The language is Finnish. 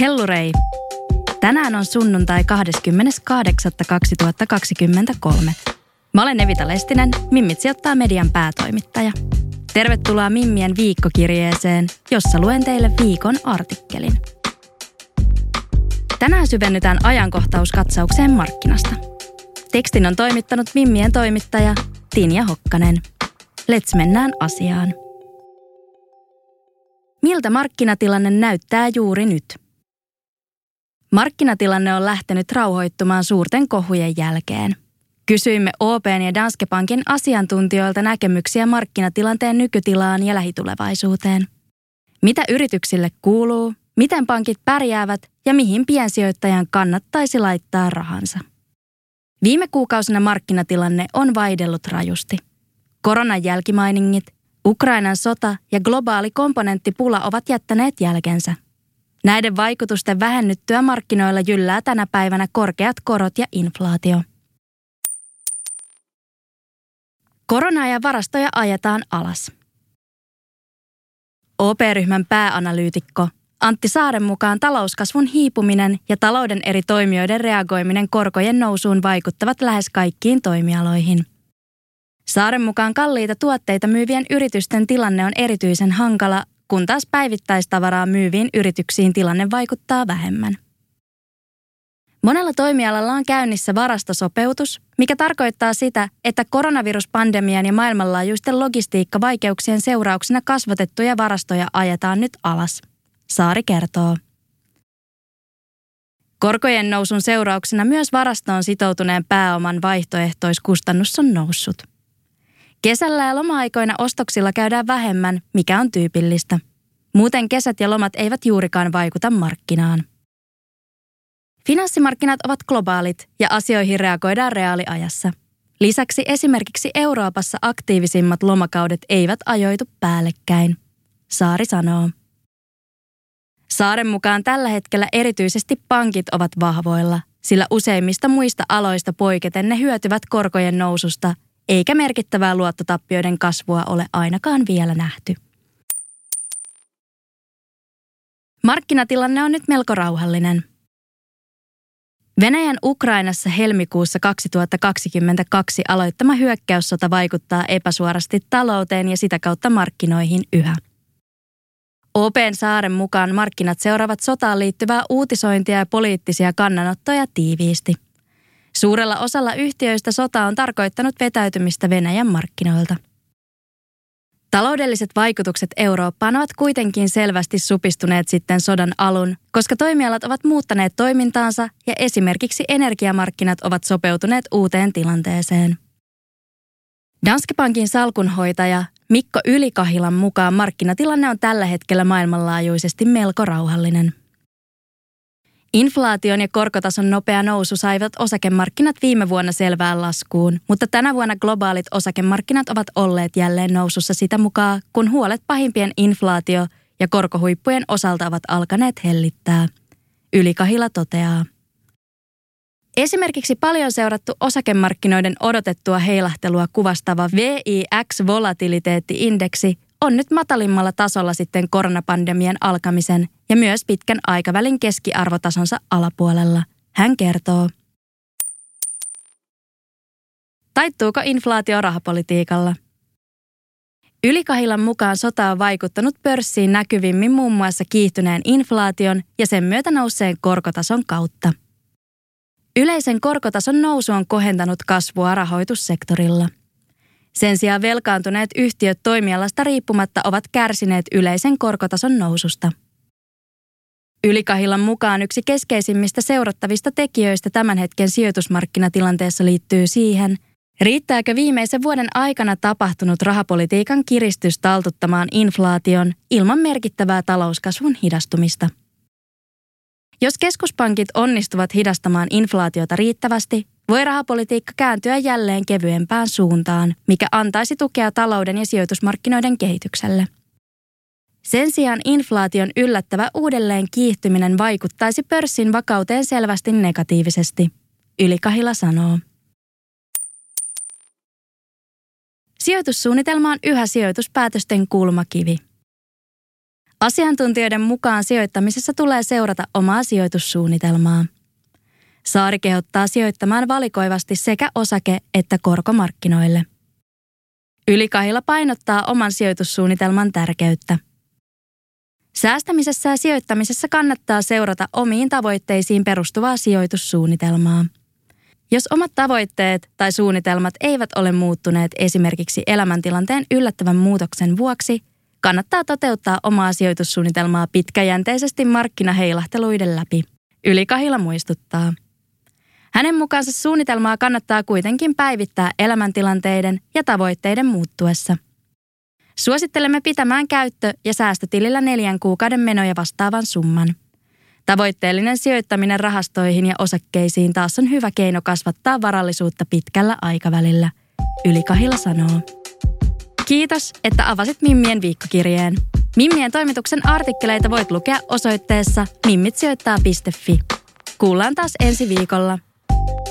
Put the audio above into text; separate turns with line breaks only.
Hellurei! Tänään on sunnuntai 28.2023. Mä olen Evita Lestinen, Mimmit sijoittaa median päätoimittaja. Tervetuloa Mimmien viikkokirjeeseen, jossa luen teille viikon artikkelin. Tänään syvennytään ajankohtauskatsaukseen markkinasta. Tekstin on toimittanut Mimmien toimittaja Tinja Hokkanen. Let's mennään asiaan. Miltä markkinatilanne näyttää juuri nyt? Markkinatilanne on lähtenyt rauhoittumaan suurten kohujen jälkeen. Kysyimme OPn ja Danske Bankin asiantuntijoilta näkemyksiä markkinatilanteen nykytilaan ja lähitulevaisuuteen. Mitä yrityksille kuuluu, miten pankit pärjäävät ja mihin piensijoittajan kannattaisi laittaa rahansa. Viime kuukausina markkinatilanne on vaihdellut rajusti. Koronan jälkimainingit, Ukrainan sota ja globaali komponenttipula ovat jättäneet jälkensä. Näiden vaikutusten vähennyttyä markkinoilla jyllää tänä päivänä korkeat korot ja inflaatio. Korona ja varastoja ajetaan alas. OP-ryhmän pääanalyytikko Antti Saaren mukaan talouskasvun hiipuminen ja talouden eri toimijoiden reagoiminen korkojen nousuun vaikuttavat lähes kaikkiin toimialoihin. Saaren mukaan kalliita tuotteita myyvien yritysten tilanne on erityisen hankala, kun taas päivittäistavaraa myyviin yrityksiin tilanne vaikuttaa vähemmän. Monella toimialalla on käynnissä varastosopeutus, mikä tarkoittaa sitä, että koronaviruspandemian ja maailmanlaajuisten logistiikkavaikeuksien seurauksena kasvatettuja varastoja ajetaan nyt alas. Saari kertoo. Korkojen nousun seurauksena myös varastoon sitoutuneen pääoman vaihtoehtoiskustannus on noussut. Kesällä ja loma-aikoina ostoksilla käydään vähemmän, mikä on tyypillistä. Muuten kesät ja lomat eivät juurikaan vaikuta markkinaan. Finanssimarkkinat ovat globaalit ja asioihin reagoidaan reaaliajassa. Lisäksi esimerkiksi Euroopassa aktiivisimmat lomakaudet eivät ajoitu päällekkäin. Saari sanoo. Saaren mukaan tällä hetkellä erityisesti pankit ovat vahvoilla, sillä useimmista muista aloista poiketen ne hyötyvät korkojen noususta, eikä merkittävää luottotappioiden kasvua ole ainakaan vielä nähty. Markkinatilanne on nyt melko rauhallinen. Venäjän Ukrainassa helmikuussa 2022 aloittama hyökkäyssota vaikuttaa epäsuorasti talouteen ja sitä kautta markkinoihin yhä. Open Saaren mukaan markkinat seuraavat sotaan liittyvää uutisointia ja poliittisia kannanottoja tiiviisti. Suurella osalla yhtiöistä sota on tarkoittanut vetäytymistä Venäjän markkinoilta. Taloudelliset vaikutukset Eurooppaan ovat kuitenkin selvästi supistuneet sitten sodan alun, koska toimialat ovat muuttaneet toimintaansa ja esimerkiksi energiamarkkinat ovat sopeutuneet uuteen tilanteeseen. Danske Bankin salkunhoitaja Mikko Ylikahilan mukaan markkinatilanne on tällä hetkellä maailmanlaajuisesti melko rauhallinen. Inflaation ja korkotason nopea nousu saivat osakemarkkinat viime vuonna selvään laskuun, mutta tänä vuonna globaalit osakemarkkinat ovat olleet jälleen nousussa sitä mukaan, kun huolet pahimpien inflaatio- ja korkohuippujen osalta ovat alkaneet hellittää. Ylikahila toteaa. Esimerkiksi paljon seurattu osakemarkkinoiden odotettua heilahtelua kuvastava VIX-volatiliteetti-indeksi on nyt matalimmalla tasolla sitten koronapandemian alkamisen ja myös pitkän aikavälin keskiarvotasonsa alapuolella. Hän kertoo. Taittuuko inflaatio rahapolitiikalla? Ylikahilan mukaan sota on vaikuttanut pörssiin näkyvimmin muun muassa kiihtyneen inflaation ja sen myötä nousseen korkotason kautta. Yleisen korkotason nousu on kohentanut kasvua rahoitussektorilla. Sen sijaan velkaantuneet yhtiöt toimialasta riippumatta ovat kärsineet yleisen korkotason noususta. Ylikahilan mukaan yksi keskeisimmistä seurattavista tekijöistä tämän hetken sijoitusmarkkinatilanteessa liittyy siihen, Riittääkö viimeisen vuoden aikana tapahtunut rahapolitiikan kiristys taltuttamaan inflaation ilman merkittävää talouskasvun hidastumista? Jos keskuspankit onnistuvat hidastamaan inflaatiota riittävästi, voi rahapolitiikka kääntyä jälleen kevyempään suuntaan, mikä antaisi tukea talouden ja sijoitusmarkkinoiden kehitykselle. Sen sijaan inflaation yllättävä uudelleen kiihtyminen vaikuttaisi pörssin vakauteen selvästi negatiivisesti, Ylikahila sanoo. Sijoitussuunnitelma on yhä sijoituspäätösten kulmakivi. Asiantuntijoiden mukaan sijoittamisessa tulee seurata omaa sijoitussuunnitelmaa. Saari kehottaa sijoittamaan valikoivasti sekä osake- että korkomarkkinoille. Ylikahilla painottaa oman sijoitussuunnitelman tärkeyttä. Säästämisessä ja sijoittamisessa kannattaa seurata omiin tavoitteisiin perustuvaa sijoitussuunnitelmaa. Jos omat tavoitteet tai suunnitelmat eivät ole muuttuneet esimerkiksi elämäntilanteen yllättävän muutoksen vuoksi, kannattaa toteuttaa omaa sijoitussuunnitelmaa pitkäjänteisesti markkinaheilahteluiden läpi. Ylikahila muistuttaa. Hänen mukaansa suunnitelmaa kannattaa kuitenkin päivittää elämäntilanteiden ja tavoitteiden muuttuessa. Suosittelemme pitämään käyttö- ja säästötilillä neljän kuukauden menoja vastaavan summan – Tavoitteellinen sijoittaminen rahastoihin ja osakkeisiin taas on hyvä keino kasvattaa varallisuutta pitkällä aikavälillä, Ylikahila sanoo. Kiitos, että avasit Mimmien viikkokirjeen. Mimmien toimituksen artikkeleita voit lukea osoitteessa mimmitsijoittaa.fi. Kuullaan taas ensi viikolla.